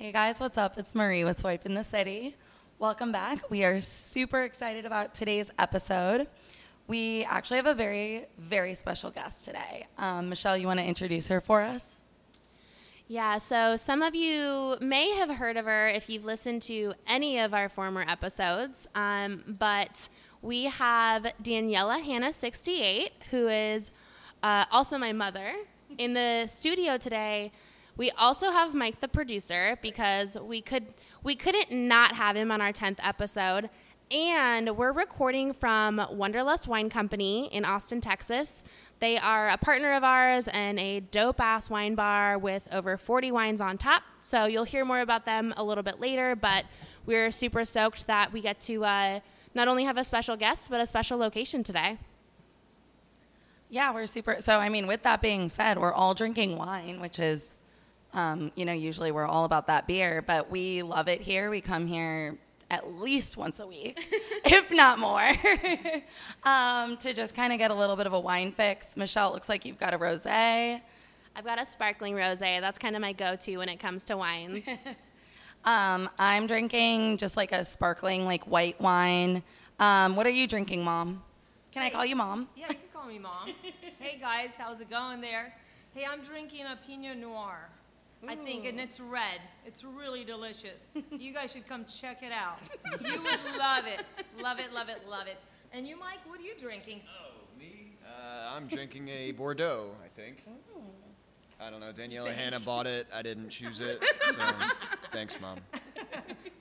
Hey guys, what's up? It's Marie with Swipe in the City. Welcome back. We are super excited about today's episode. We actually have a very, very special guest today. Um, Michelle, you want to introduce her for us? Yeah, so some of you may have heard of her if you've listened to any of our former episodes, um, but we have Daniela Hanna 68, who is uh, also my mother, in the studio today. We also have Mike, the producer, because we could we couldn't not have him on our tenth episode, and we're recording from Wanderlust Wine Company in Austin, Texas. They are a partner of ours and a dope ass wine bar with over 40 wines on tap. So you'll hear more about them a little bit later, but we're super stoked that we get to uh, not only have a special guest, but a special location today. Yeah, we're super. So, I mean, with that being said, we're all drinking wine, which is, um, you know, usually we're all about that beer, but we love it here. We come here at least once a week, if not more, um, to just kind of get a little bit of a wine fix. Michelle, it looks like you've got a rose. I've got a sparkling rose. That's kind of my go to when it comes to wines. um, I'm drinking just like a sparkling, like white wine. Um, what are you drinking, Mom? Can hey. I call you Mom? Yeah, you can call me Mom. hey guys, how's it going there? Hey, I'm drinking a Pinot Noir. Ooh. I think, and it's red. It's really delicious. you guys should come check it out. You would love it. Love it, love it, love it. And you, Mike, what are you drinking? Oh, me? Uh, I'm drinking a Bordeaux, I think. Ooh. I don't know. Daniela Hannah bought it. I didn't choose it. So thanks, Mom.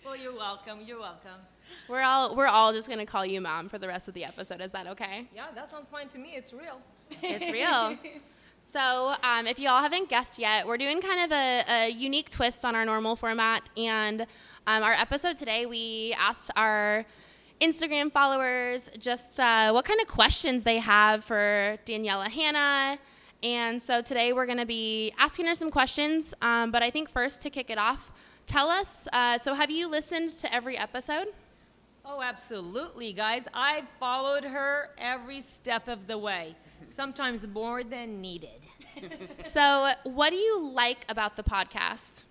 well, you're welcome. You're welcome. We're all we're all just gonna call you mom for the rest of the episode. Is that okay? Yeah, that sounds fine to me. It's real. It's real. So, um, if y'all haven't guessed yet, we're doing kind of a, a unique twist on our normal format. And um, our episode today, we asked our Instagram followers just uh, what kind of questions they have for Daniela Hannah. And so today we're going to be asking her some questions. Um, but I think first to kick it off, tell us uh, so have you listened to every episode? Oh, absolutely, guys. I followed her every step of the way, sometimes more than needed. so, what do you like about the podcast?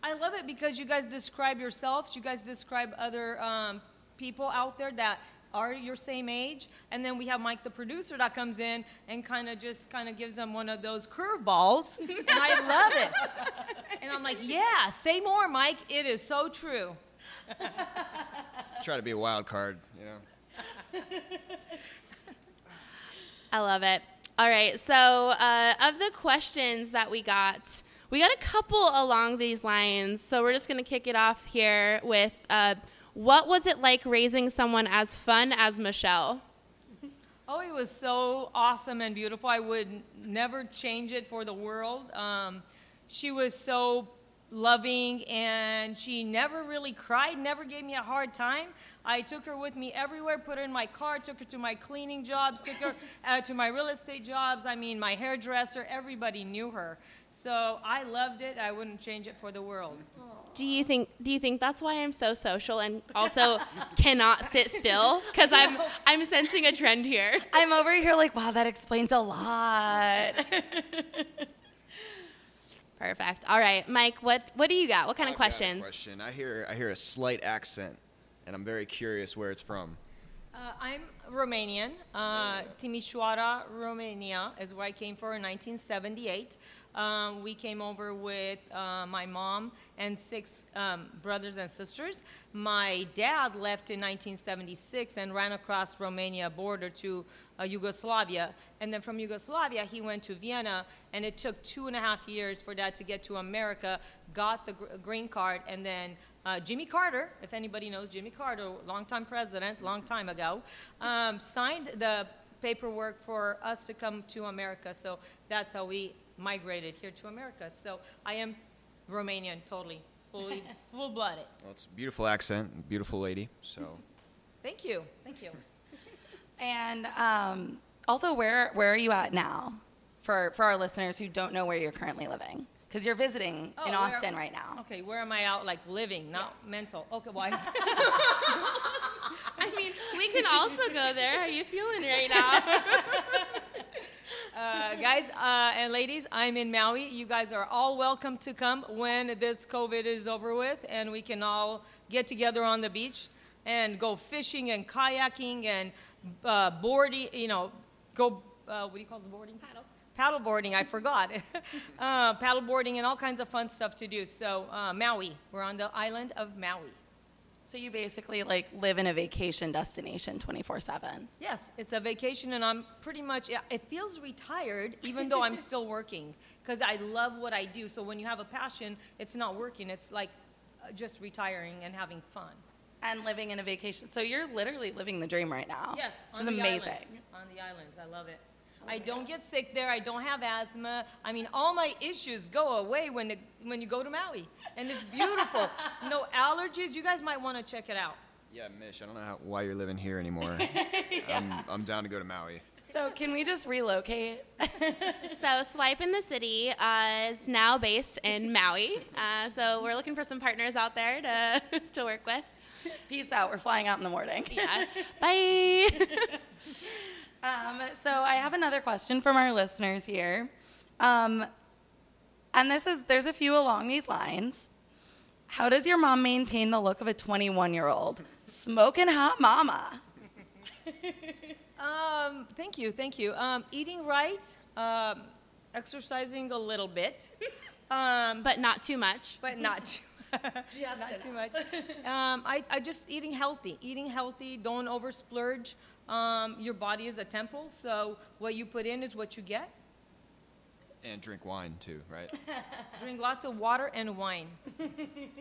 I love it because you guys describe yourselves, you guys describe other um, people out there that are your same age and then we have mike the producer that comes in and kind of just kind of gives them one of those curveballs and i love it and i'm like yeah say more mike it is so true Try to be a wild card, you know. I love it. All right, so uh, of the questions that we got, we got a couple along these lines. So we're just going to kick it off here with uh, what was it like raising someone as fun as Michelle? Oh, it was so awesome and beautiful. I would never change it for the world. Um, she was so loving and she never really cried never gave me a hard time. I took her with me everywhere put her in my car took her to my cleaning jobs took her uh, to my real estate jobs i mean my hairdresser everybody knew her. So i loved it i wouldn't change it for the world. Do you think do you think that's why i'm so social and also cannot sit still? Because i'm i'm sensing a trend here. I'm over here like wow that explains a lot Perfect. All right, Mike. What what do you got? What kind I've of questions? question. I hear I hear a slight accent, and I'm very curious where it's from. Uh, I'm Romanian. Uh, Timișoara, Romania is where I came from in 1978. Um, we came over with uh, my mom and six um, brothers and sisters. My dad left in 1976 and ran across Romania border to uh, Yugoslavia. And then from Yugoslavia, he went to Vienna, and it took two and a half years for dad to get to America, got the gr- green card, and then uh, Jimmy Carter, if anybody knows Jimmy Carter, longtime president, long time ago, um, signed the paperwork for us to come to America. So that's how we migrated here to America. So I am Romanian, totally, fully, full blooded. Well, it's a beautiful accent, beautiful lady. So. Thank you, thank you. And um, also, where where are you at now? For for our listeners who don't know where you're currently living. Because you're visiting oh, in Austin where, right now. Okay, where am I out? Like living, not yeah. mental. Okay, why? I mean, we can also go there. How are you feeling right now? Uh, guys uh, and ladies, I'm in Maui. You guys are all welcome to come when this COVID is over with and we can all get together on the beach and go fishing and kayaking and uh, boarding, you know, go, uh, what do you call the boarding? Paddle. Paddle boarding, I forgot. uh, paddle boarding and all kinds of fun stuff to do. So, uh, Maui, we're on the island of Maui. So you basically like live in a vacation destination 24/7. Yes, it's a vacation, and I'm pretty much, it feels retired, even though I'm still working, because I love what I do. So when you have a passion, it's not working, it's like uh, just retiring and having fun. And living in a vacation. So you're literally living the dream right now. Yes, Which on is the amazing. islands. On the islands, I love it. I don't get sick there. I don't have asthma. I mean, all my issues go away when it, when you go to Maui, and it's beautiful. no allergies. You guys might want to check it out. Yeah, Mish, I don't know how, why you're living here anymore. I'm, I'm down to go to Maui. So can we just relocate? So Swipe in the City uh, is now based in Maui. Uh, so we're looking for some partners out there to, to work with. Peace out. We're flying out in the morning. Yeah. Bye. Um, so I have another question from our listeners here. Um, and this is there's a few along these lines. How does your mom maintain the look of a 21 year old? Smoking hot mama. Um, thank you, thank you. Um, eating right, um, exercising a little bit, um, but not too much. but not too, not too much. Um, I, I just eating healthy, eating healthy. Don't over splurge. Um, your body is a temple, so what you put in is what you get. And drink wine too, right? Drink lots of water and wine.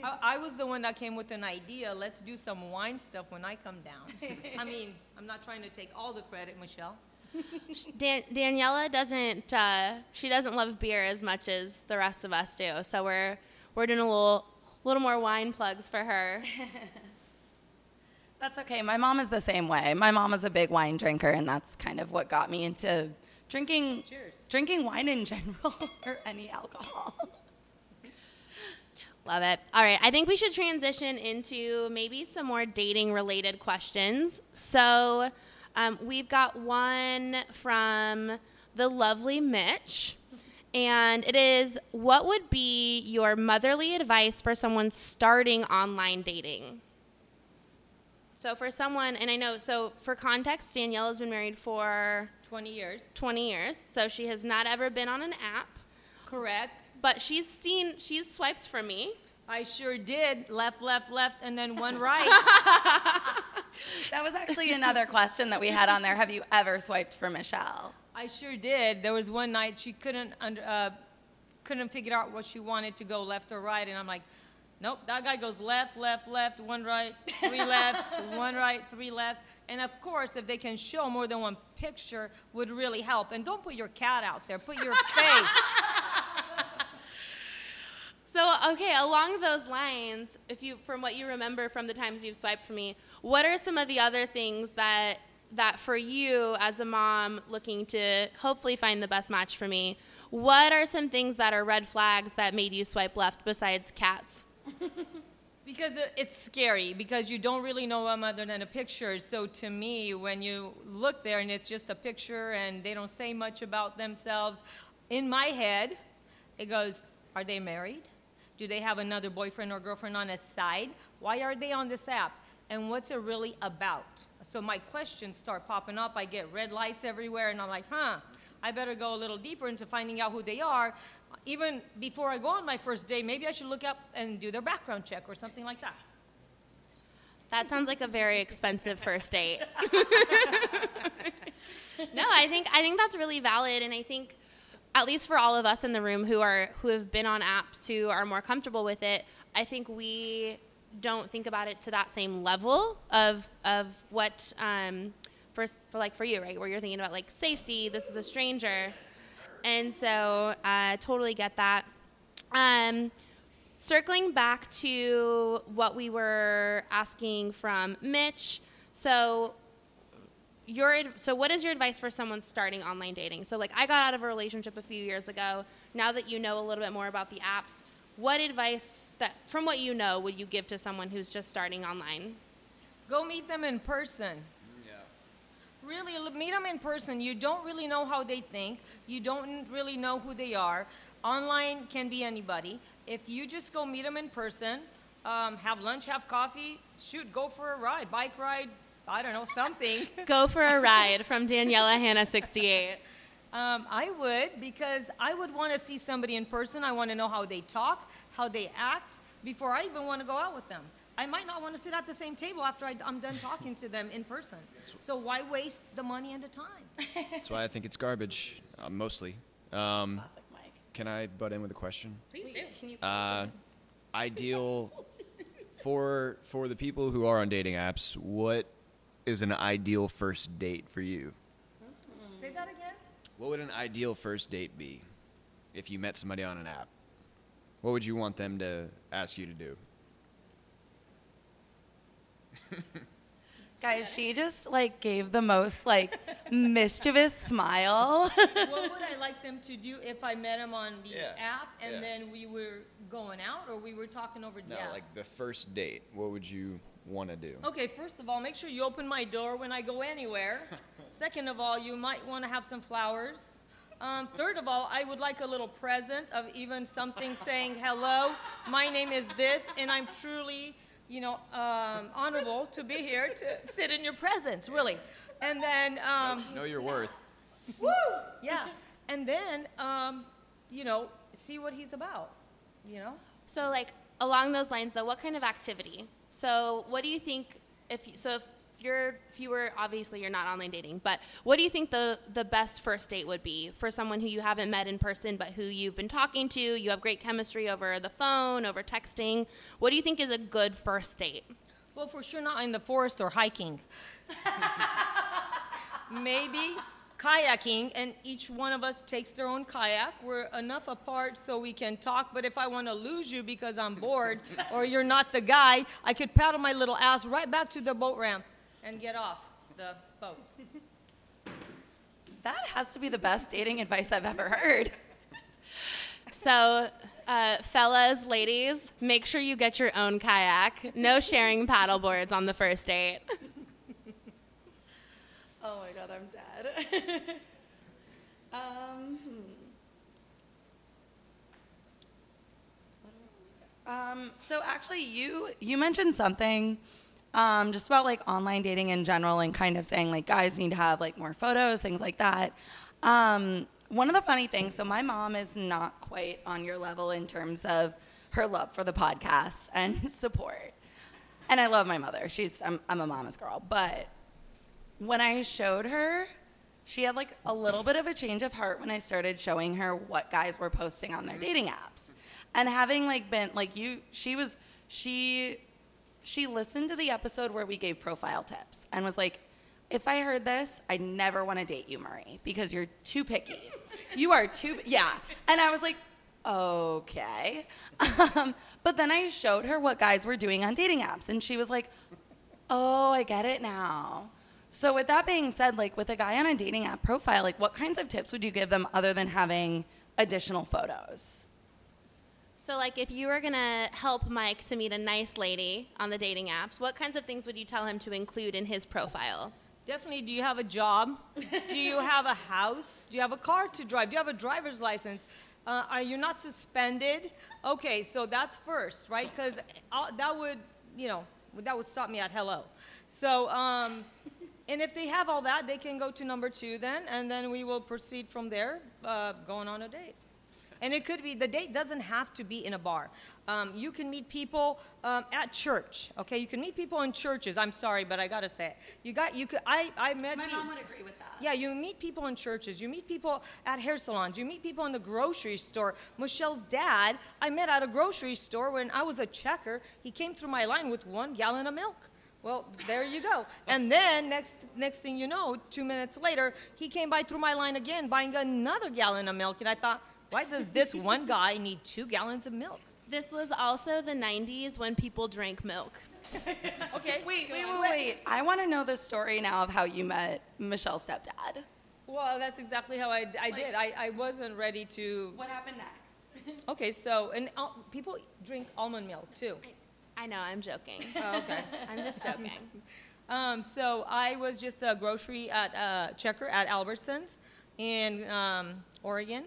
I, I was the one that came with an idea. Let's do some wine stuff when I come down. I mean, I'm not trying to take all the credit, Michelle. Dan- Daniela doesn't. Uh, she doesn't love beer as much as the rest of us do. So we're we're doing a little little more wine plugs for her. That's okay. My mom is the same way. My mom is a big wine drinker, and that's kind of what got me into drinking Cheers. drinking wine in general or any alcohol. Love it. All right, I think we should transition into maybe some more dating related questions. So, um, we've got one from the lovely Mitch, and it is What would be your motherly advice for someone starting online dating? So, for someone, and I know, so for context, Danielle has been married for 20 years. 20 years, so she has not ever been on an app. Correct. But she's seen, she's swiped for me. I sure did. Left, left, left, and then one right. That was actually another question that we had on there. Have you ever swiped for Michelle? I sure did. There was one night she couldn't under, uh, couldn't figure out what she wanted to go left or right, and I'm like, nope. That guy goes left, left, left, one right, three lefts, one right, three lefts, and of course, if they can show more than one picture, would really help. And don't put your cat out there. Put your face. So, okay, along those lines, if you from what you remember from the times you've swiped for me, what are some of the other things that that for you as a mom looking to hopefully find the best match for me, what are some things that are red flags that made you swipe left besides cats? Because it's scary because you don't really know them other than a picture. So to me, when you look there and it's just a picture and they don't say much about themselves, in my head, it goes, Are they married? Do they have another boyfriend or girlfriend on a side? Why are they on this app? And what's it really about? So my questions start popping up. I get red lights everywhere, and I'm like, huh, I better go a little deeper into finding out who they are. Even before I go on my first date, maybe I should look up and do their background check or something like that. That sounds like a very expensive first date. no, I think I think that's really valid, and I think at least for all of us in the room who are who have been on apps who are more comfortable with it, I think we don't think about it to that same level of of what um, for for like for you, right? Where you're thinking about like safety. This is a stranger, and so I totally get that. Um, circling back to what we were asking from Mitch, so your so what is your advice for someone starting online dating? So like I got out of a relationship a few years ago. Now that you know a little bit more about the apps, what advice that from what you know would you give to someone who's just starting online? Go meet them in person. Yeah. Really, meet them in person. You don't really know how they think. You don't really know who they are. Online can be anybody. If you just go meet them in person, um, have lunch, have coffee, shoot, go for a ride, bike ride, I don't know, something. Go for a ride from Daniela Hannah 68. Um, I would because I would want to see somebody in person. I want to know how they talk, how they act before I even want to go out with them. I might not want to sit at the same table after I, am done talking to them in person. So why waste the money and the time? That's why I think it's garbage, uh, mostly. Um, Classic Mike. can I butt in with a question? Please do. Uh, ideal for for the people who are on dating apps. What is an ideal first date for you? Say that again. What would an ideal first date be if you met somebody on an app? What would you want them to ask you to do? Guys, she just like gave the most like mischievous smile. what would I like them to do if I met them on the Yeah, app and yeah. then we were going out or we were talking over the No, app? like the first date. What would you want to do? Okay, first of all, make sure you open my door when I go anywhere. Second of all, you might want to have some flowers. Um, third of all, I would like a little present of even something saying, hello, my name is this, and I'm truly, you know, um, honorable to be here to sit in your presence, really. And then, um, Know your worth. woo, yeah. And then, um, you know, see what he's about, you know? So, like along those lines, though, what kind of activity? So, what do you think? If you, so, if you're if you were obviously you're not online dating, but what do you think the the best first date would be for someone who you haven't met in person, but who you've been talking to? You have great chemistry over the phone, over texting. What do you think is a good first date? Well, for sure not in the forest or hiking. Maybe kayaking, and each one of us takes their own kayak. We're enough apart so we can talk, but if I want to lose you because I'm bored or you're not the guy, I could paddle my little ass right back to the boat ramp and get off the boat. that has to be the best dating advice I've ever heard. So, uh, fellas, ladies, make sure you get your own kayak. No sharing paddle boards on the first date. Oh my god, I'm dead. um, hmm. um, so actually, you you mentioned something um, just about like online dating in general, and kind of saying like guys need to have like more photos, things like that. Um, one of the funny things, so my mom is not quite on your level in terms of her love for the podcast and support. And I love my mother. She's I'm, I'm a mama's girl, but when I showed her, she had like a little bit of a change of heart when I started showing her what guys were posting on their dating apps. And having like been like you she was she she listened to the episode where we gave profile tips and was like if I heard this, I'd never want to date you, Marie, because you're too picky. You are too, yeah. And I was like, okay. Um, but then I showed her what guys were doing on dating apps, and she was like, oh, I get it now. So with that being said, like with a guy on a dating app profile, like what kinds of tips would you give them other than having additional photos? So, like, if you were gonna help Mike to meet a nice lady on the dating apps, what kinds of things would you tell him to include in his profile? Definitely, do you have a job? do you have a house? Do you have a car to drive? Do you have a driver's license? Uh, are you not suspended? Okay, so that's first, right? Because that would, you know, that would stop me at hello. So, um, and if they have all that, they can go to number two then, and then we will proceed from there, uh, going on a date. And it could be, the date doesn't have to be in a bar. Um, you can meet people um, at church, okay? You can meet people in churches. I'm sorry, but I gotta say it. You got, you could, I, I met My mom would agree with that. yeah, you meet people in churches. You meet people at hair salons. You meet people in the grocery store. Michelle's dad, I met at a grocery store when I was a checker. He came through my line with one gallon of milk. Well, there you go. And then next next thing you know, two minutes later, he came by through my line again, buying another gallon of milk. And I thought, why does this one guy need two gallons of milk? This was also the 90s when people drank milk. Okay, Wait, wait, wait, wait. I want to know the story now of how you met Michelle's stepdad. Well, that's exactly how I, I did. I, I wasn't ready to. What happened next? Okay, so and uh, people drink almond milk too. I know, I'm joking. Oh, okay. I'm just joking. Um, so I was just a grocery at uh, checker at Albertsons in um, Oregon,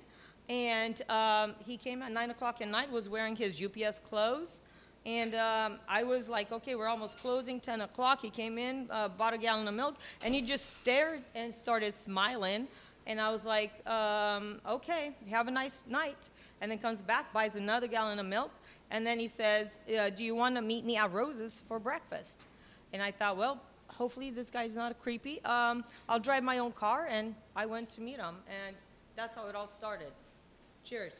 and um, he came at nine o'clock at night. Was wearing his UPS clothes, and um, I was like, okay, we're almost closing. Ten o'clock. He came in, uh, bought a gallon of milk, and he just stared and started smiling. And I was like, um, okay, have a nice night. And then comes back, buys another gallon of milk, and then he says, uh, do you want to meet me at Rose's for breakfast? And I thought, well, hopefully this guy's not creepy. Um, I'll drive my own car, and I went to meet him, and that's how it all started. Cheers.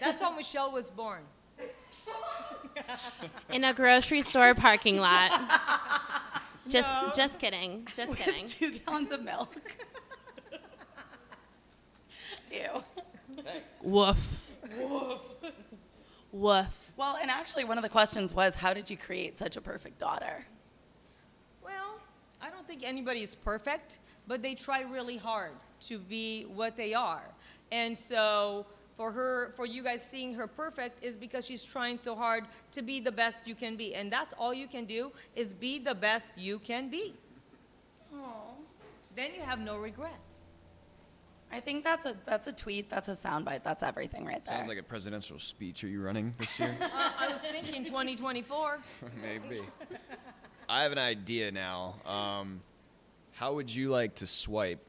That's how Michelle was born. In a grocery store parking lot. Just, No. just kidding. Just kidding. Two gallons of milk. Ew. Woof. Woof. Woof. Well, and actually, one of the questions was, how did you create such a perfect daughter? Well, I don't think anybody is perfect, but they try really hard to be what they are. And so for her, for you guys seeing her perfect is because she's trying so hard to be the best you can be. And that's all you can do is be the best you can be. Then you have no regrets. I think that's a that's a tweet. That's a soundbite. That's everything right there. Sounds like a presidential speech. Are you running this year? Uh, I was thinking 2024. Maybe. I have an idea now. Um, how would you like to swipe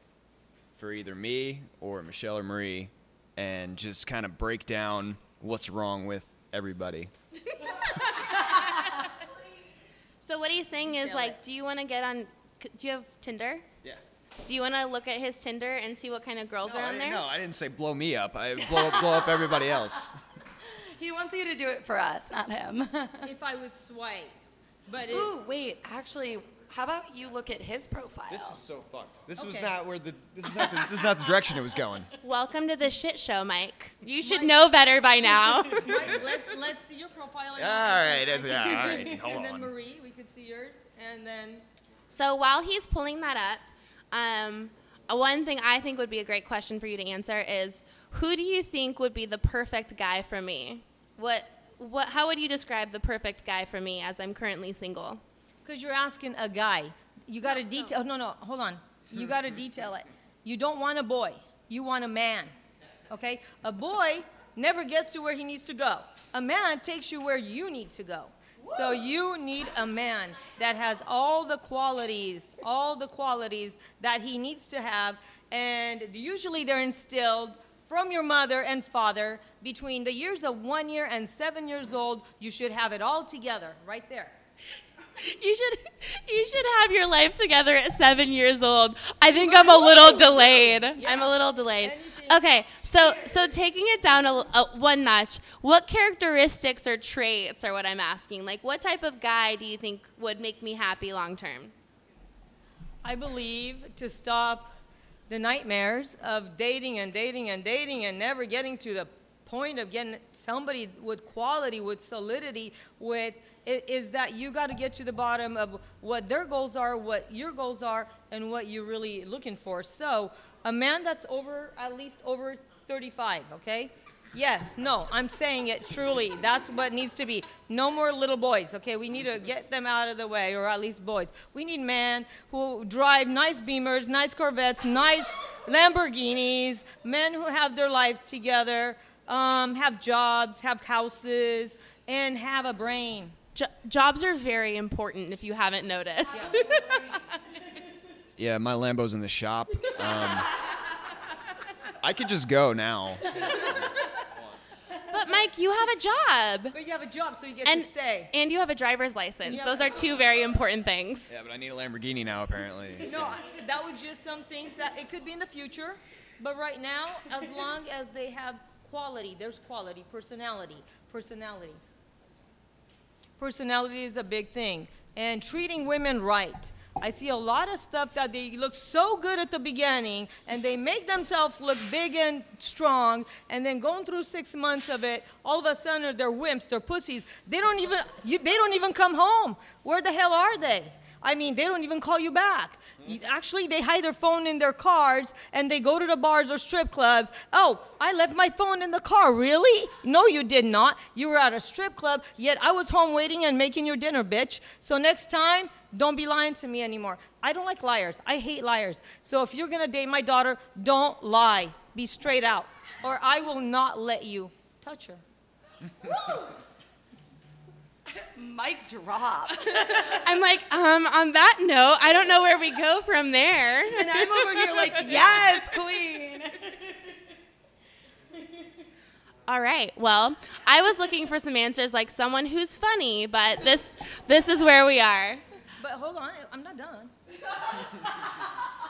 for either me or Michelle or Marie and just kind of break down what's wrong with everybody? So what he's saying is like, it. do you want to get on? Do you have Tinder? Yeah. Do you want to look at his Tinder and see what kind of girls No, are on didn't, there? no, I didn't say blow me up. I blow, blow up everybody else. he wants you to do it for us, not him. if I would swipe. But it, Ooh, wait. Actually, how about you look at his profile? This is so fucked. This was Okay. not where the this is not the, this is not the direction it was going. Welcome to the shit show, Mike. You should Mike- know better by now. Mike, let's let's see your profile. and All I right, can- that's- yeah, all right, hold and then. Marie, we could see yours, and then so while he's pulling that up, um, uh, one thing I think would be a great question for you to answer is, who do you think would be the perfect guy for me? What what? How would you describe the perfect guy for me as I'm currently single? Because you're asking a guy, you got to detail. No, no, hold on. You hmm. got to detail it. You don't want a boy. You want a man. Okay? A boy never gets to where he needs to go. A man takes you where you need to go. So you need a man that has all the qualities, all the qualities that he needs to have, and usually they're instilled from your mother and father between the years of one year and seven years old. You should have it all together, right there. You should you should have your life together at seven years old. I think I'm a little delayed. I'm a little delayed. Okay, so so taking it down a, a, one notch, what characteristics or traits are what I'm asking? Like, what type of guy do you think would make me happy long term? I believe to stop the nightmares of dating and dating and dating and never getting to the point of getting somebody with quality, with solidity, with is that you got to get to the bottom of what their goals are, what your goals are, and what you're really looking for. So, a man that's over at least over 35, okay? Yes, no, I'm saying it truly. That's what needs to be. No more little boys, okay? We need to get them out of the way, or at least boys. We need men who drive nice Beamers, nice Corvettes, nice Lamborghinis, men who have their lives together, um, have jobs, have houses, and have a brain. Jo- jobs are very important if you haven't noticed. Yeah, my Lambo's in the shop. Um, I could just go now. But Mike, you have a job. But you have a job, so you get And, to stay. and you have a driver's license. Those are two very important things. Yeah, but I need a Lamborghini now, apparently. No, that was just some things that it could be in the future, but right now, as long as they have quality, there's quality, personality, personality. Personality is a big thing, and treating women right. I see a lot of stuff that they look so good at the beginning, and they make themselves look big and strong, and then going through six months of it, all of a sudden they're wimps, they're pussies. They don't even you, they don't even come home. Where the hell are they? I mean, they don't even call you back. You- Actually, they hide their phone in their cars and they go to the bars or strip clubs. Oh, I left my phone in the car. Really? No, you did not. You were at a strip club, yet I was home waiting and making your dinner, bitch. So next time, don't be lying to me anymore. I don't like liars. I hate liars. So if you're gonna date my daughter, don't lie. Be straight out, or I will not let you touch her. Mic drop. I'm like, um, on that note, I don't know where we go from there. and I'm over here like, yes, queen. All right. Well, I was looking for some answers like someone who's funny, but this this is where we are. But hold on, I'm not done.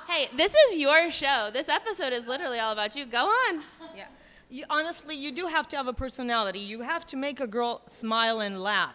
Hey, this is your show. This episode is literally all about you. Go on. Yeah. You, honestly, you do have to have a personality. You have to make a girl smile and laugh.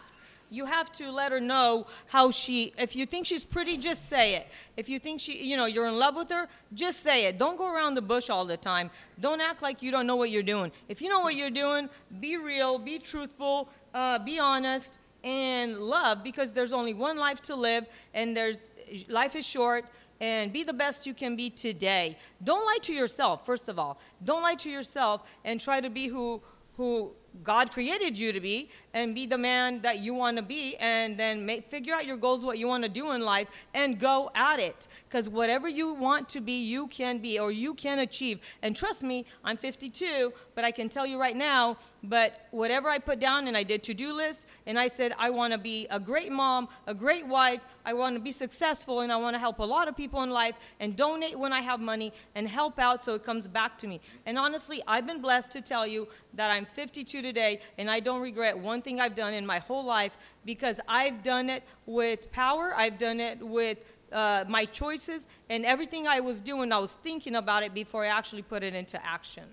You have to let her know how she. If you think she's pretty, just say it. If you think she, you know, you're in love with her, just say it. Don't go around the bush all the time. Don't act like you don't know what you're doing. If you know what you're doing, be real, be truthful, uh, be honest, and love because there's only one life to live, and there's life is short and be the best you can be today. Don't lie to yourself, first of all. Don't lie to yourself and try to be who who God created you to be and be the man that you want to be and then make, figure out your goals, what you want to do in life and go at it. Because whatever you want to be, you can be or you can achieve. And trust me, I'm 52, but I can tell you right now, but whatever I put down and I did to-do lists and I said I want to be a great mom, a great wife, I want to be successful and I want to help a lot of people in life and donate when I have money and help out so it comes back to me. And honestly, I've been blessed to tell you that I'm 52 today and I don't regret one thing I've done in my whole life because I've done it with power, I've done it with uh, my choices, and everything I was doing, I was thinking about it before I actually put it into action.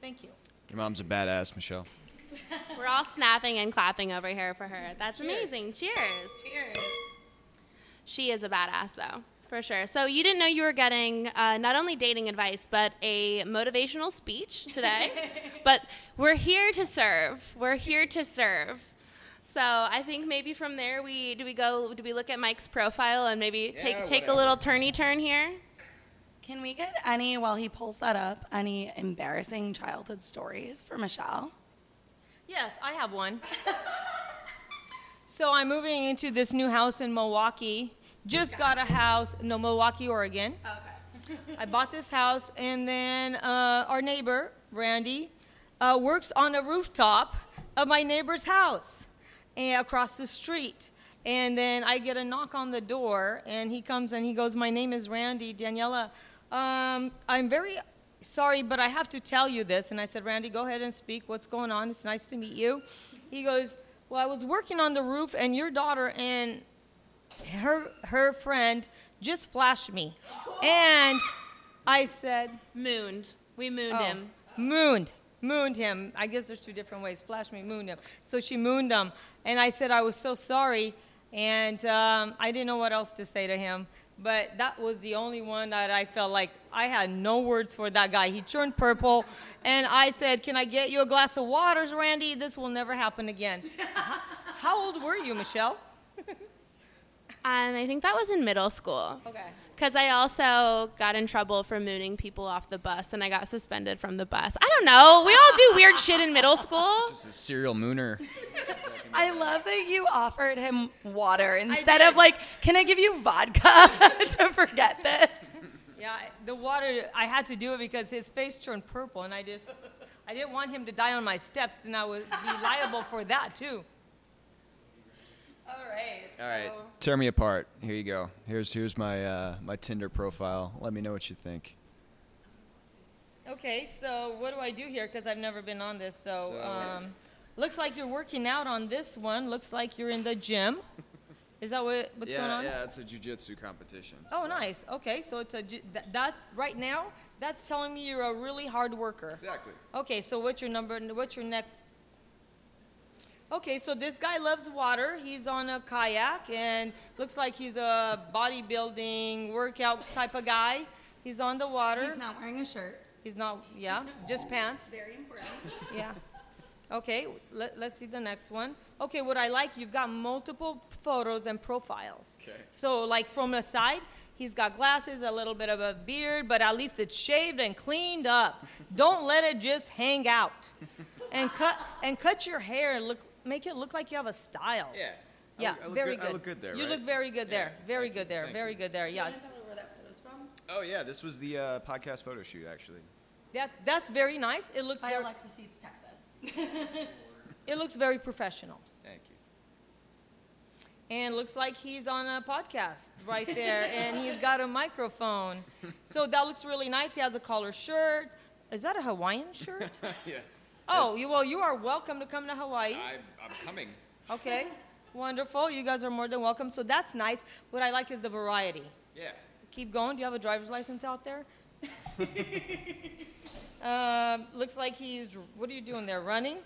Thank you. Your mom's a badass, Michelle. We're all snapping and clapping over here for her. That's amazing. Cheers. Cheers. She is a badass, though, for sure. So you didn't know you were getting uh, not only dating advice, but a motivational speech today. but we're here to serve. We're here to serve. So I think maybe from there we do we go do we look at Mike's profile and maybe take Yeah, take a whatever. little turny turn here? Can we get any, while he pulls that up, any embarrassing childhood stories for Michelle? Yes, I have one. so I'm moving into this new house in Milwaukie. Just got a house, no, Milwaukie, Oregon. Okay. I bought this house, and then uh, our neighbor, Randy, uh, works on a rooftop of my neighbor's house and across the street. And then I get a knock on the door, and he comes and he goes, My name is Randy. Daniela, um, I'm very sorry, but I have to tell you this. And I said, Randy, go ahead and speak. What's going on? It's nice to meet you. He goes, Well, I was working on the roof, and your daughter and her, her friend just flashed me. And I said, Mooned. We mooned Oh, him. Mooned. Mooned him. I guess there's two different ways. Flash me, mooned him. So she mooned him. And I said I was so sorry. And um, I didn't know what else to say to him. But that was the only one that I felt like I had no words for that guy. He turned purple. And I said, Can I get you a glass of water, Randy? This will never happen again. How old were you, Michelle? Um, I think that was in middle school. Okay. Because I also got in trouble for mooning people off the bus and I got suspended from the bus. I don't know. We all do weird shit in middle school. Just a serial mooner. I love that you offered him water instead of like, can I give you vodka to forget this? Yeah, the water, I had to do it because his face turned purple, and I just, I didn't want him to die on my steps, then I would be liable for that too. All right. All right, so- tear me apart. Here you go. Here's here's my uh, my Tinder profile. Let me know what you think. Okay, so what do I do here? Because I've never been on this. So, So- um, looks like you're working out on this one. Looks like you're in the gym. Is that what, what's yeah, going on? yeah, it's a jujitsu competition. Oh, so- nice. Okay, so it's a, ju- that, that's right now. That's telling me you're a really hard worker. Exactly. Okay, so what's your number? What's your next? Okay, so this guy loves water. He's on a kayak and looks like he's a bodybuilding workout type of guy. He's on the water. He's not wearing a shirt. He's not, yeah, just pants. Very important. Yeah. Okay, let, let's see the next one. Okay, what I like, you've got multiple photos and profiles. Okay. So, like from the side, he's got glasses, a little bit of a beard, but at least it's shaved and cleaned up. Don't let it just hang out. And cut and cut your hair and look, make it look like you have a style. Yeah. I Yeah, look- I look very good- good. I look good there, You right? look very good Yeah, there. Very thank you, good there. thank Very you. good there. Yeah. where that photo's from? Oh yeah, this was the uh, podcast photo shoot actually. That's that's very nice. It looks By very, Alexa Seeds, Texas. it looks very professional. Thank you. And looks like he's on a podcast right there, and he's got a microphone. So that looks really nice. He has a collar shirt. Is that a Hawaiian shirt? yeah. Oh, you, well, you are welcome to come to Hawaii. I, I'm coming. Okay, wonderful. You guys are more than welcome. So that's nice. What I like is the variety. Yeah. Keep going. Do you have a driver's license out there? um, looks like he's. What are you doing there? Running?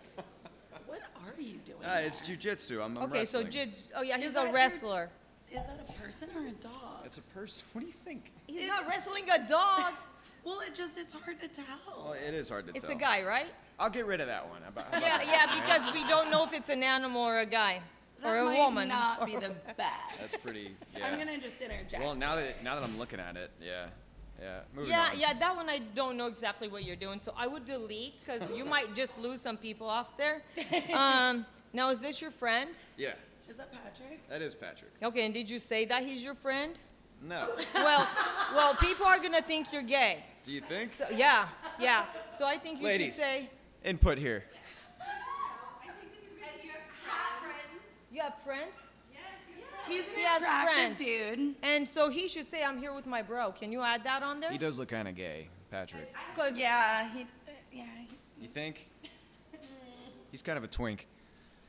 What are you doing? Uh, it's jujitsu. I'm, I'm Okay, so wrestling. jid- oh yeah, Is he's that a your- wrestler. Is that a person or a dog? It's a person. What do you think? He's not wrestling a dog. Well, it just, it's hard to tell. Well, it is hard to tell. It's tell. a guy, right? I'll get rid of that one. How about, how about Yeah, that? yeah, because we don't know if it's an animal or a guy that or a might woman. not be the best. That's pretty. Yeah. I'm gonna just interject. Well, now that now that I'm looking at it, yeah, yeah. Moving Yeah, on. yeah, that one I don't know exactly what you're doing, so I would delete because you might just lose some people off there. Um, now, is this your friend? Yeah, Is that Patrick? that is Patrick. Okay, and did you say that he's your friend? No. Well, well, people are gonna think you're gay. Do you think? So, yeah, yeah. So I think you Ladies. should say Input here. you have friends, yes He's an He has attractive friends. dude. and so he should say I'm here with my bro. Can you add that on there? He does look kind of gay, Patrick. 'Cause- Yeah, he. Uh, yeah. he- You think? He's kind of a twink.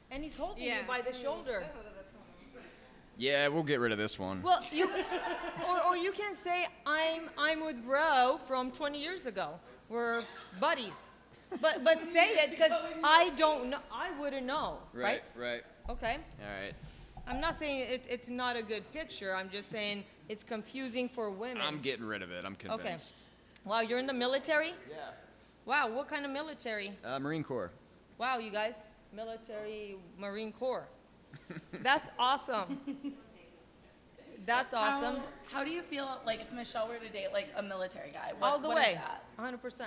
and he's holding Yeah. you by the shoulder. Yeah, we'll get rid of this one. Well, you, or, or you can say I'm I'm with bro from 20 years ago. We're buddies. But but say it because I don't know. I wouldn't know, right? right. Okay. All right. I'm not saying it, it's not a good picture. I'm just saying it's confusing for women. I'm getting rid of it. I'm convinced. okay. Wow, you're in the military? Yeah. Wow, what kind of military? Uh, Marine Corps. Wow, you guys, military Marine Corps. That's awesome. That's awesome. How, how do you feel like if Michelle were to date like a military guy? What, All the what is way. 100%.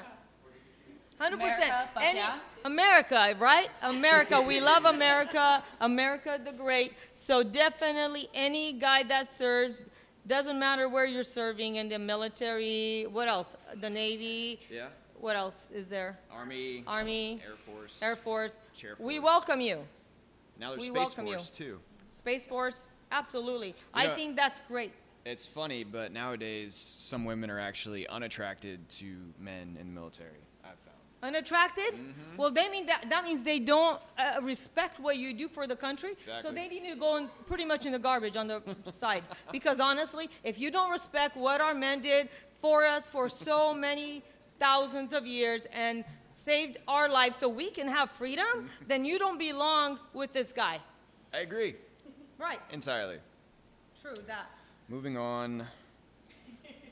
100%. America, Any- America, right? America. We love America. America the Great. So definitely any guy that serves, doesn't matter where you're serving in the military, what else? The Navy. Yeah. What else is there? Army. Army, Air Force. Air Force. Chair We welcome you. Now there's we Space welcome you. Force too. Space Force, absolutely. I know- think that's great. It's funny, but nowadays some women are actually unattracted to men in the military. I've found. Unattracted? Mm-hmm. Well, they mean that that means they don't uh, respect what you do for the country. Exactly. So they need to go in, pretty much in the garbage on the side. Because honestly, if you don't respect what our men did for us for so many thousands of years and saved our lives so we can have freedom, Mm-hmm. then you don't belong with this guy. I agree Right. entirely. True that. Moving on.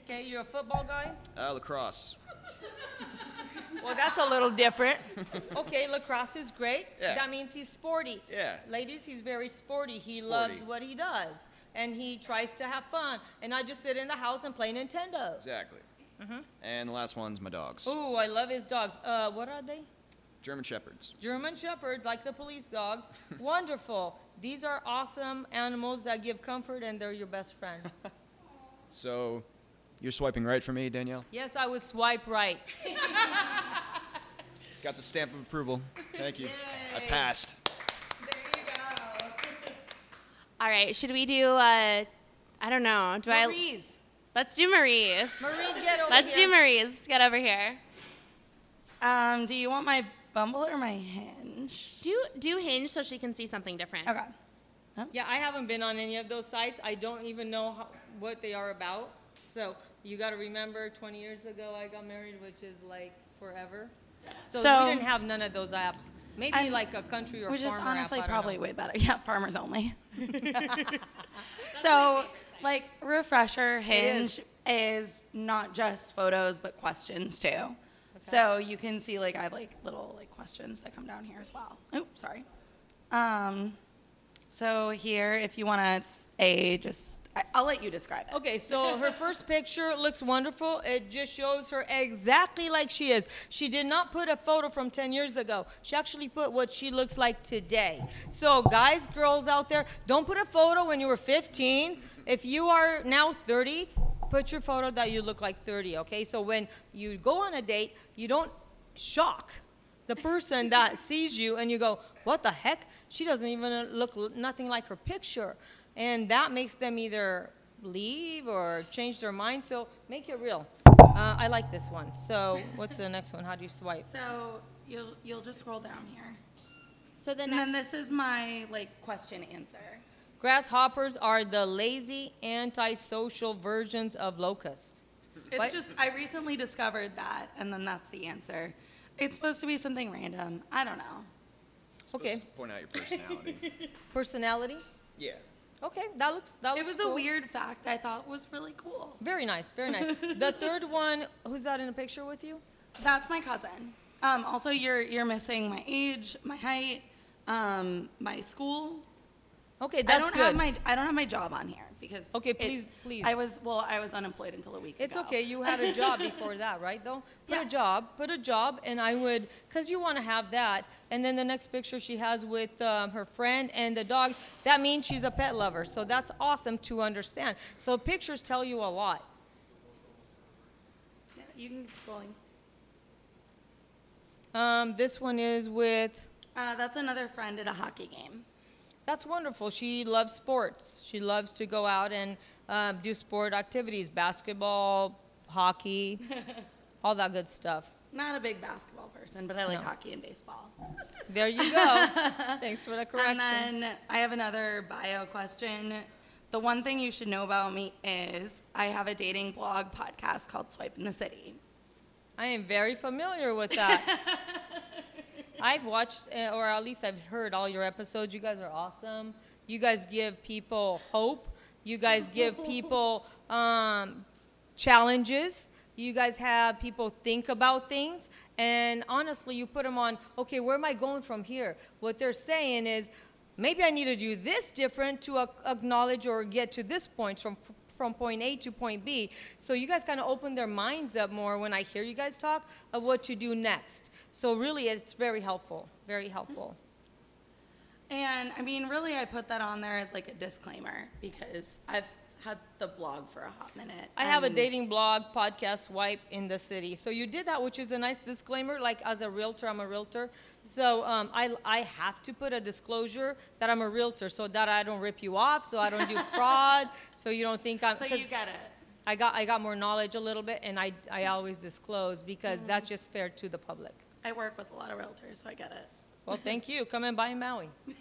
Okay, you're a football guy? Uh, lacrosse. Well, that's a little different. okay, lacrosse is great. Yeah. That means he's sporty. Yeah. Ladies, he's very sporty. He Sporty. loves what he does. And he tries to have fun and not just sit in the house and play Nintendo. Exactly. Mm-hmm. And the last one's my dogs. Ooh, I love his dogs. Uh, what are they? German Shepherds. German Shepherd, like the police dogs. Wonderful. These are awesome animals that give comfort and they're your best friend. So, you're swiping right for me, Danielle? yes, I would swipe right. Got the stamp of approval. Thank you. I passed. There you go. All right, should we do? Uh, I don't know. Do I? Marie's. Let's do Marie's. Marie, get over here. Let's here. do Marie's. Get over here. Um, do you want my Bumble or my Hinge? Do do Hinge so she can see something different. Okay. Yeah, I haven't been on any of those sites. I don't even know how, what they are about. So you got to remember, 20 years ago I got married, which is like forever. So, So- we didn't have none of those apps. Maybe And- like a country or Which is honestly app, probably know. way better. Yeah, farmers only. so, like, refresher hinge is not just photos but questions too. So you can see like I have like little like questions that come down here as well. Oh, sorry. Um, so here, if you want to, it's a just I, I'll let you describe it. Okay, so her first picture looks wonderful. It just shows her exactly like she is. She did not put a photo from 10 years ago. She actually put what she looks like today. So, guys, girls out there, don't put a photo when you were 15. If you are now 30, put your photo that you look like 30, okay? So, when you go on a date, you don't shock the person that sees you and you go, What the heck? She doesn't even look nothing like her picture and that makes them either leave or change their mind. So make it real. Uh, I like this one. So what's the next one? How do you swipe? So you'll you'll just scroll down here, So the and then this is my like question answer. Grasshoppers are the lazy, antisocial versions of locusts. It's What? just I recently discovered that, and then that's the answer. It's supposed to be something random. I don't know. Supposed Okay. to point out your personality. Personality? yeah. Okay, that looks that was It looks was a weird fact I thought was really cool. Very nice, very nice. the third one, who's that in the picture with you? That's my cousin. Um, also, you're you're missing my age, my height, um, my school. Okay, that's I don't good. have my I don't have my job on here because Okay, it- please- please. I was well, I was unemployed until a week It's ago. okay. You had a job before that, right? Though, put Yeah. a job, put a job, and I would, cause you want to have that. And then the next picture she has with um, her friend and the dog. That means she's a pet lover. So that's awesome to understand. So pictures tell you a lot. Yeah, you can keep scrolling. Um, this one is with. Uh, that's another friend at a hockey game. That's wonderful. She loves sports. She loves to go out and um, do sport activities, basketball, hockey, all that good stuff. Not a big basketball person, but I like No. hockey and baseball. There you go. Thanks for the correction. And then I have another bio question. The one thing you should know about me is I have a dating blog podcast called Swipe in the City. I am very familiar with that. I've watched, uh, or at least I've heard all your episodes. You guys are awesome. You guys give people hope. You guys give people um, challenges. You guys have people think about things. And honestly, you put them on, okay, where am I going from here? What they're saying is, maybe I need to do this different to acknowledge or get to this point from from point A to point B. So you guys kind of open their minds up more when I hear you guys talk of what to do next. So really, it's very helpful. Very helpful. And I mean, really, I put that on there as like a disclaimer because I've had the blog for a hot minute. I have a dating blog, podcast, Swipe in the city. So you did that, which is a nice disclaimer. Like as a realtor, I'm a realtor. So um, I, I have to put a disclosure that I'm a realtor so that I don't rip you off, so I don't do fraud, so you don't think I'm. So you get it. I got, I got more knowledge a little bit, and I, I always disclose because that's just fair to the public. I work with a lot of realtors, so I get it. Well, thank you. Come and buy in Maui.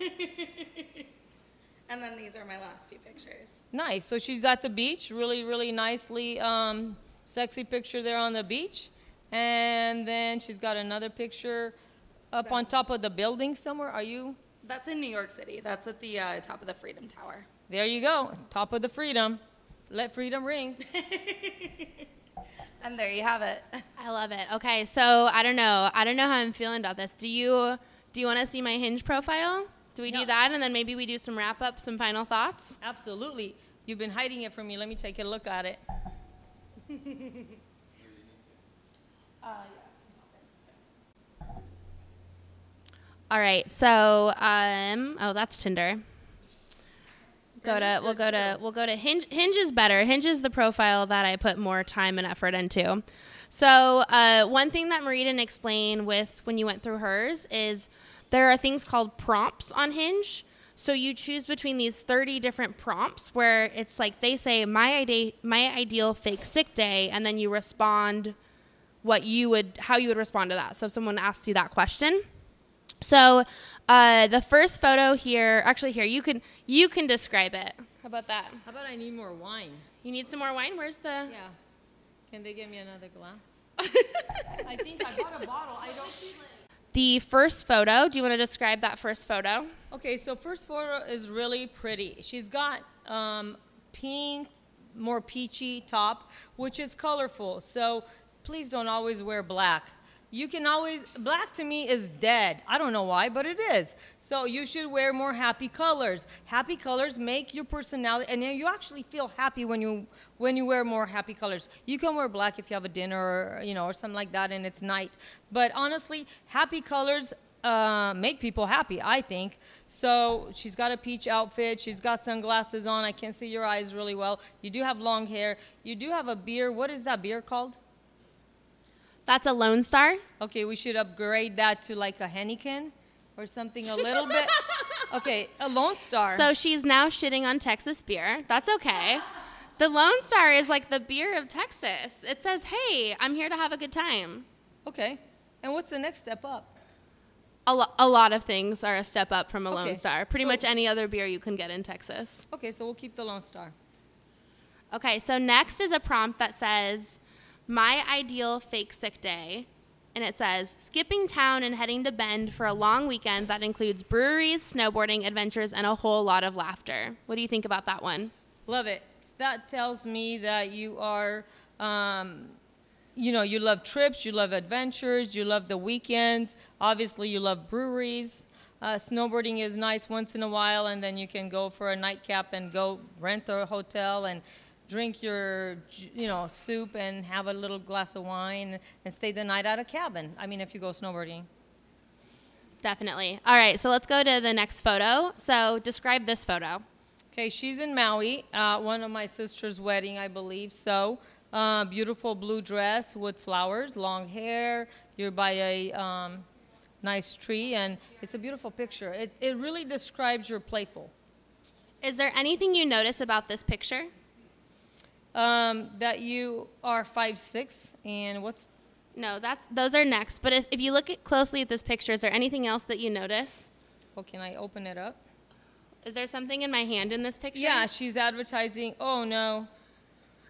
And then these are my last two pictures. Nice. So she's at the beach. Really, really nicely um, sexy picture there on the beach. And then she's got another picture up on top of the building somewhere. Are you? That's in New York City. That's at the uh, top of the Freedom Tower. There you go. Top of the freedom. Let freedom ring. And there you have it. I love it. Okay, so I don't know. I don't know how I'm feeling about this. Do you do you want to see my Hinge profile? Do we No. do that, and then maybe we do some wrap up, some final thoughts? Absolutely. You've been hiding it from me. Let me take a look at it. All right. So, um, oh, that's Tinder. Go to we'll go to we'll go to Hinge. Hinge is better. Hinge is the profile that I put more time and effort into. So, uh, one thing that Marie didn't explain with when you went through hers is there are things called prompts on Hinge. So you choose between these 30 different prompts where it's like they say my ide- my ideal fake sick day and then you respond what you would how you would respond to that. So if someone asks you that question, so uh, the first photo here, actually here you can you can describe it. How about that? How about I need more wine? You need some more wine? Where's the? Yeah. Can they give me another glass? I think I bought a bottle. I don't. The first photo. Do you want to describe that first photo? Okay, so first photo is really pretty. She's got um, pink, more peachy top, which is colorful. So please don't always wear black. You can always black to me is dead. I don't know why but it is. So you should wear more happy colors. Happy colors make your personality and you actually feel happy when you when you wear more happy colors. You can wear black if you have a dinner or you know or something like that and it's night. But honestly happy colors uh, make people happy i think. So she's got a peach outfit. She's got sunglasses on. I can't see your eyes really well. You do have long hair. You do have a beer. What is that beer called That's a Lone Star. Okay, we should upgrade that to like a Heineken or something a little bit. Okay, a Lone Star. So she's now shitting on Texas beer. That's okay. The Lone Star is like the beer of Texas. It says, "Hey, I'm here to have a good time." okay, and what's the next step up? A, lo- a lot of things are a step up from a Okay, Lone Star. Pretty so- much any other beer you can get in Texas. Okay, so we'll keep the Lone Star. Okay, so next is a prompt that says, My ideal fake sick day. And it says, skipping town and heading to Bend for a long weekend that includes breweries, snowboarding, adventures, and a whole lot of laughter. What do you think about that one? Love it. That tells me that you are, um, you know, you love trips, you love adventures, you love the weekends. Obviously, you love breweries. Uh, snowboarding is nice once in a while, and then you can go for a nightcap and go rent a hotel and drink your, you know, soup and have a little glass of wine and stay the night at a cabin. I mean, if you go snowboarding. Definitely. All right, so let's go to the next photo. So describe this photo. Okay, she's in Maui, uh, one of my sister's wedding, I believe. So, uh, beautiful blue dress with flowers, long hair. You're by a um, nice tree, and it's a beautiful picture. It, it really describes your playful. Is there anything you notice about this picture? Um, that you are five six, and what's No, that's those are next. But if, if you look at closely at this picture, is there anything else that you notice? oh, can I open it up? Is there something in my hand in this picture? Yeah, she's advertising. Oh no,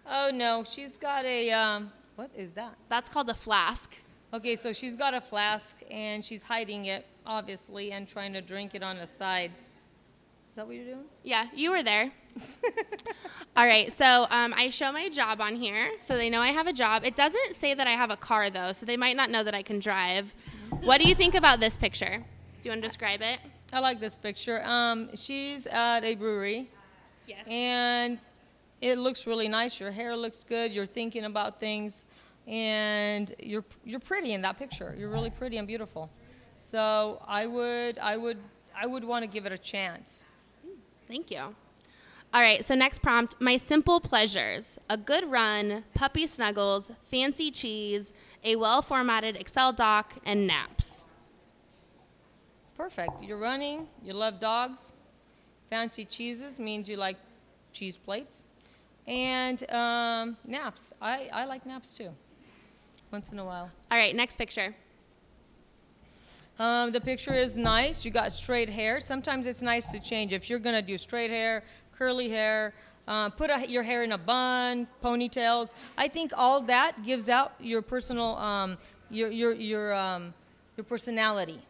oh no, she's got a um, what is that? That's called a flask. Okay, so she's got a flask and she's hiding it, obviously, and trying to drink it on the side. That what you're doing? Yeah, you were there. All right, so um, I show my job on here, so they know I have a job. It doesn't say that I have a car though, so they might not know that I can drive. What do you think about this picture? Do you want to describe it? I like this picture. Um, she's at a brewery Yes. and it looks really nice. Your hair looks good. You're thinking about things, and you're you're pretty in that picture. You're really pretty and beautiful. So I would I would I would want to give it a chance. Thank you. All right, so next prompt my simple pleasures a good run, puppy snuggles, fancy cheese, a well formatted Excel doc, and naps. Perfect. You're running. You love dogs. Fancy cheeses means you like cheese plates. And um, naps. I, I like naps too. Once in a while. All right, next picture. Um, the picture is nice. You got straight hair. Sometimes it's nice to change. If you're gonna do straight hair, curly hair, uh, put a, your hair in a bun, ponytails. I think all that gives out your personal, um, your your your um, your personality.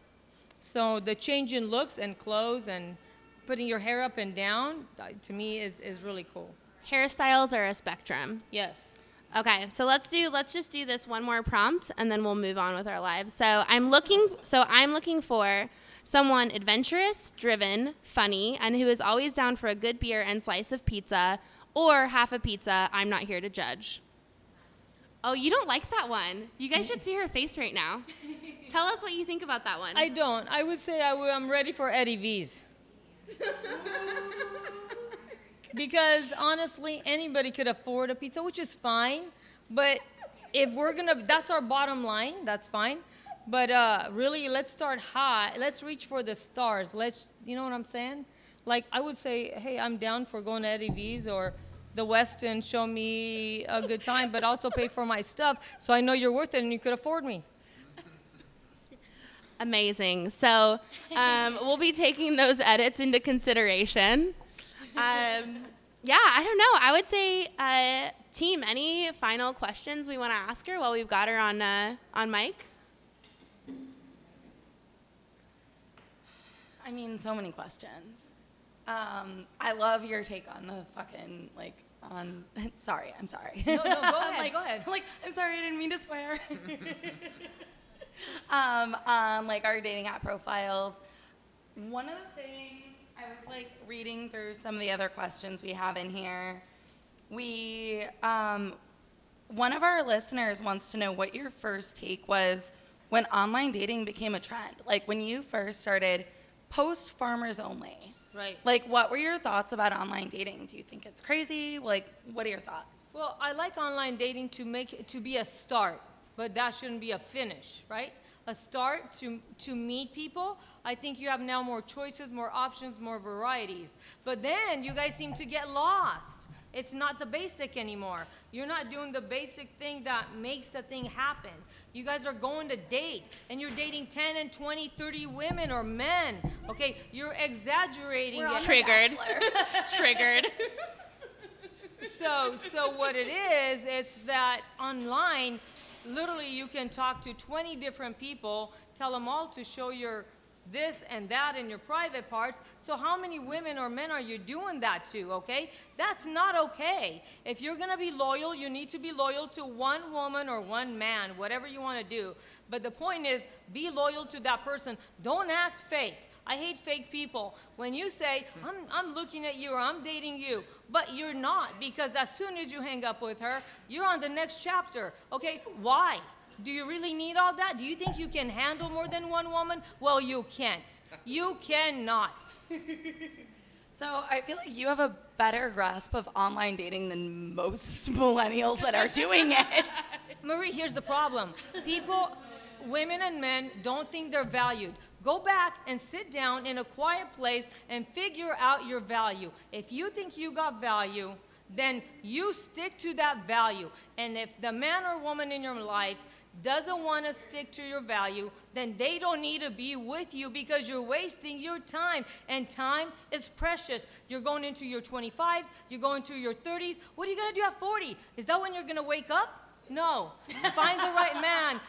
So the change in looks and clothes and putting your hair up and down, uh, to me, is is really cool. Hairstyles are a spectrum. Yes. Okay, so let's do let's just do this one more prompt and then we'll move on with our lives. So I'm looking so I'm looking for someone adventurous, driven, funny, and who is always down for a good beer and slice of pizza or half a pizza. I'm not here to judge. Oh, you don't like that one. You guys should see her face right now. Tell us what you think about that one. I don't. I would say I w- I'm ready for Eddie V's. because honestly, anybody could afford a pizza, which is fine. But if we're gonna, that's our bottom line. That's fine. But uh, really, let's start high. Let's reach for the stars. Let's, you know what I'm saying? Like I would say, hey, I'm down for going to Eddie V's or the Westin. Show me a good time, but also pay for my stuff, so I know you're worth it and you could afford me. Amazing. So um, we'll be taking those edits into consideration. Um, yeah, I don't know. I would say, uh, team, any final questions we want to ask her while we've got her on uh, on mic? I mean, so many questions. Um, I love your take on the fucking like on. Sorry, I'm sorry. No, no, go ahead, like, go ahead. Like, I'm sorry, I didn't mean to swear. um, on like our dating app profiles. One of the things I was like reading through some of the other questions we have in here. We um, one of our listeners wants to know what your first take was when online dating became a trend. Like when you first started post farmers only. Right. Like what were your thoughts about online dating? Do you think it's crazy? Like what are your thoughts? Well, I like online dating to make it to be a start, but that shouldn't be a finish, right? A start to to meet people. I think you have now more choices, more options, more varieties. But then you guys seem to get lost. It's not the basic anymore. You're not doing the basic thing that makes the thing happen. You guys are going to date and you're dating 10 and 20, 30 women or men. Okay, you're exaggerating We're it. Triggered. Triggered. so so what it is it's that online literally you can talk to 20 different people tell them all to show your this and that in your private parts. So how many women or men are you doing that to okay? That's not okay. If you're going to be loyal you need to be loyal to one woman or one man whatever you want to do. But the point is be loyal to that person. Don't act fake I hate fake people. When you say, I'm, I'm looking at you or I'm dating you, but you're not, because as soon as you hang up with her, you're on the next chapter. Okay, why? Do you really need all that? Do you think you can handle more than one woman? Well, you can't. You cannot. So I feel like you have a better grasp of online dating than most millennials that are doing it. Marie, here's the problem. People, women and men, don't think they're valued. Go back and sit down in a quiet place and figure out your value. If you think you got value, then you stick to that value. And if the man or woman in your life doesn't want to stick to your value, then they don't need to be with you because you're wasting your time. And time is precious. You're going into your 25s, you're going to your 30s. What are you going to do at 40? Is that when you're going to wake up? No. Find the right man.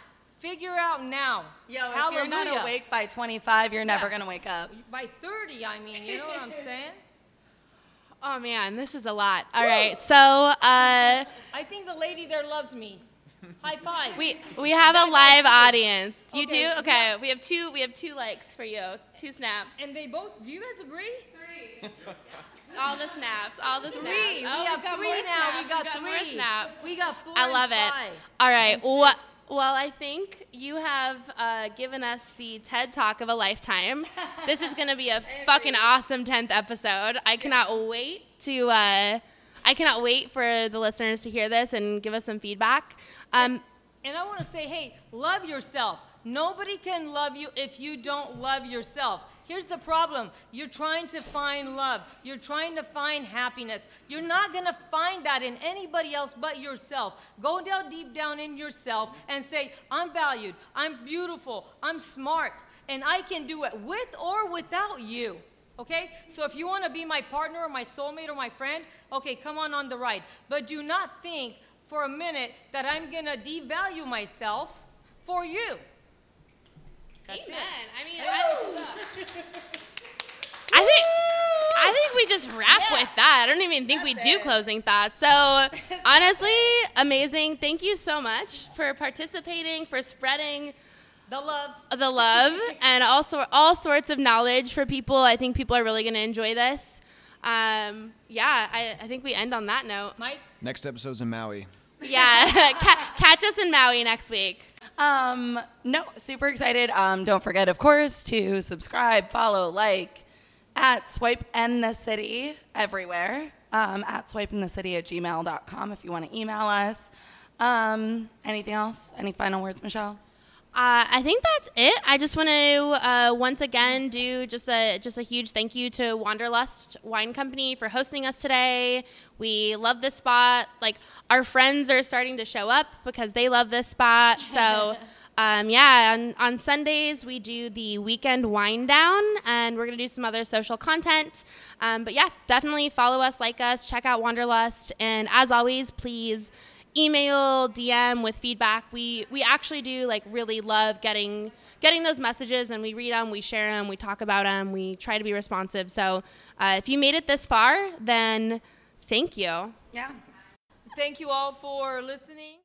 Figure out now. Yo, if Hallelujah. you're not awake by 25, you're never gonna wake up. By 30, I mean, you know what I'm saying? Oh man, this is a lot. All right, so uh, I think the lady there loves me. High five. we we have a live audience. You Okay, do? Okay, we have two. We have two likes for you. Two snaps. and they both, do you guys agree? Three. All the snaps. All the snaps. Three. Oh, we have got three more now. snaps. We got, more three. snaps. We got four. I and love it. five. All right. And Well, I think you have uh, given us the TED Talk of a lifetime. this is going to be a fucking awesome 10th episode. I cannot wait to. Uh, I cannot wait for the listeners to hear this and give us some feedback. Um, And I want to say, hey, love yourself. Nobody can love you if you don't love yourself. Here's the problem you're trying to find love, you're trying to find happiness. You're not going to find that in anybody else but yourself. Go down deep down in yourself and say, I'm valued, I'm beautiful, I'm smart, and I can do it with or without you. Okay? So if you want to be my partner or my soulmate or my friend, okay, come on on the ride. But do not think for a minute that I'm going to devalue myself for you. That's Amen. it. I mean, I, I think I think we just wrap with that. I don't even think we do closing thoughts. So honestly, amazing. Thank you so much for participating, for spreading The love. the love and also all sorts of knowledge for people. I think people are really going to enjoy this. Um, yeah, I, I think we end on that note. Mike? Next episode's in Maui. Yeah, catch us in Maui next week. Um, no, super excited. Um, don't forget, of course, to subscribe, follow, like at Swipe in the City everywhere. Um, at swipe in the city at gmail.com if you want to email us. Um, anything else? Any final words, Michelle? Uh, I think that's it. I just want to uh, once again do just a just a huge thank you to Wanderlust Wine Company for hosting us today. We love this spot. Like our friends are starting to show up because they love this spot. So. Um, yeah, on, on Sundays we do the weekend wine down, and we're gonna do some other social content. Um, but yeah, definitely follow us, like us, check out Wanderlust, and as always, please email dm with feedback we we actually do like really love getting getting those messages and we read them we share them we talk about them we try to be responsive so uh, if you made it this far then thank you Yeah. Thank you all for listening.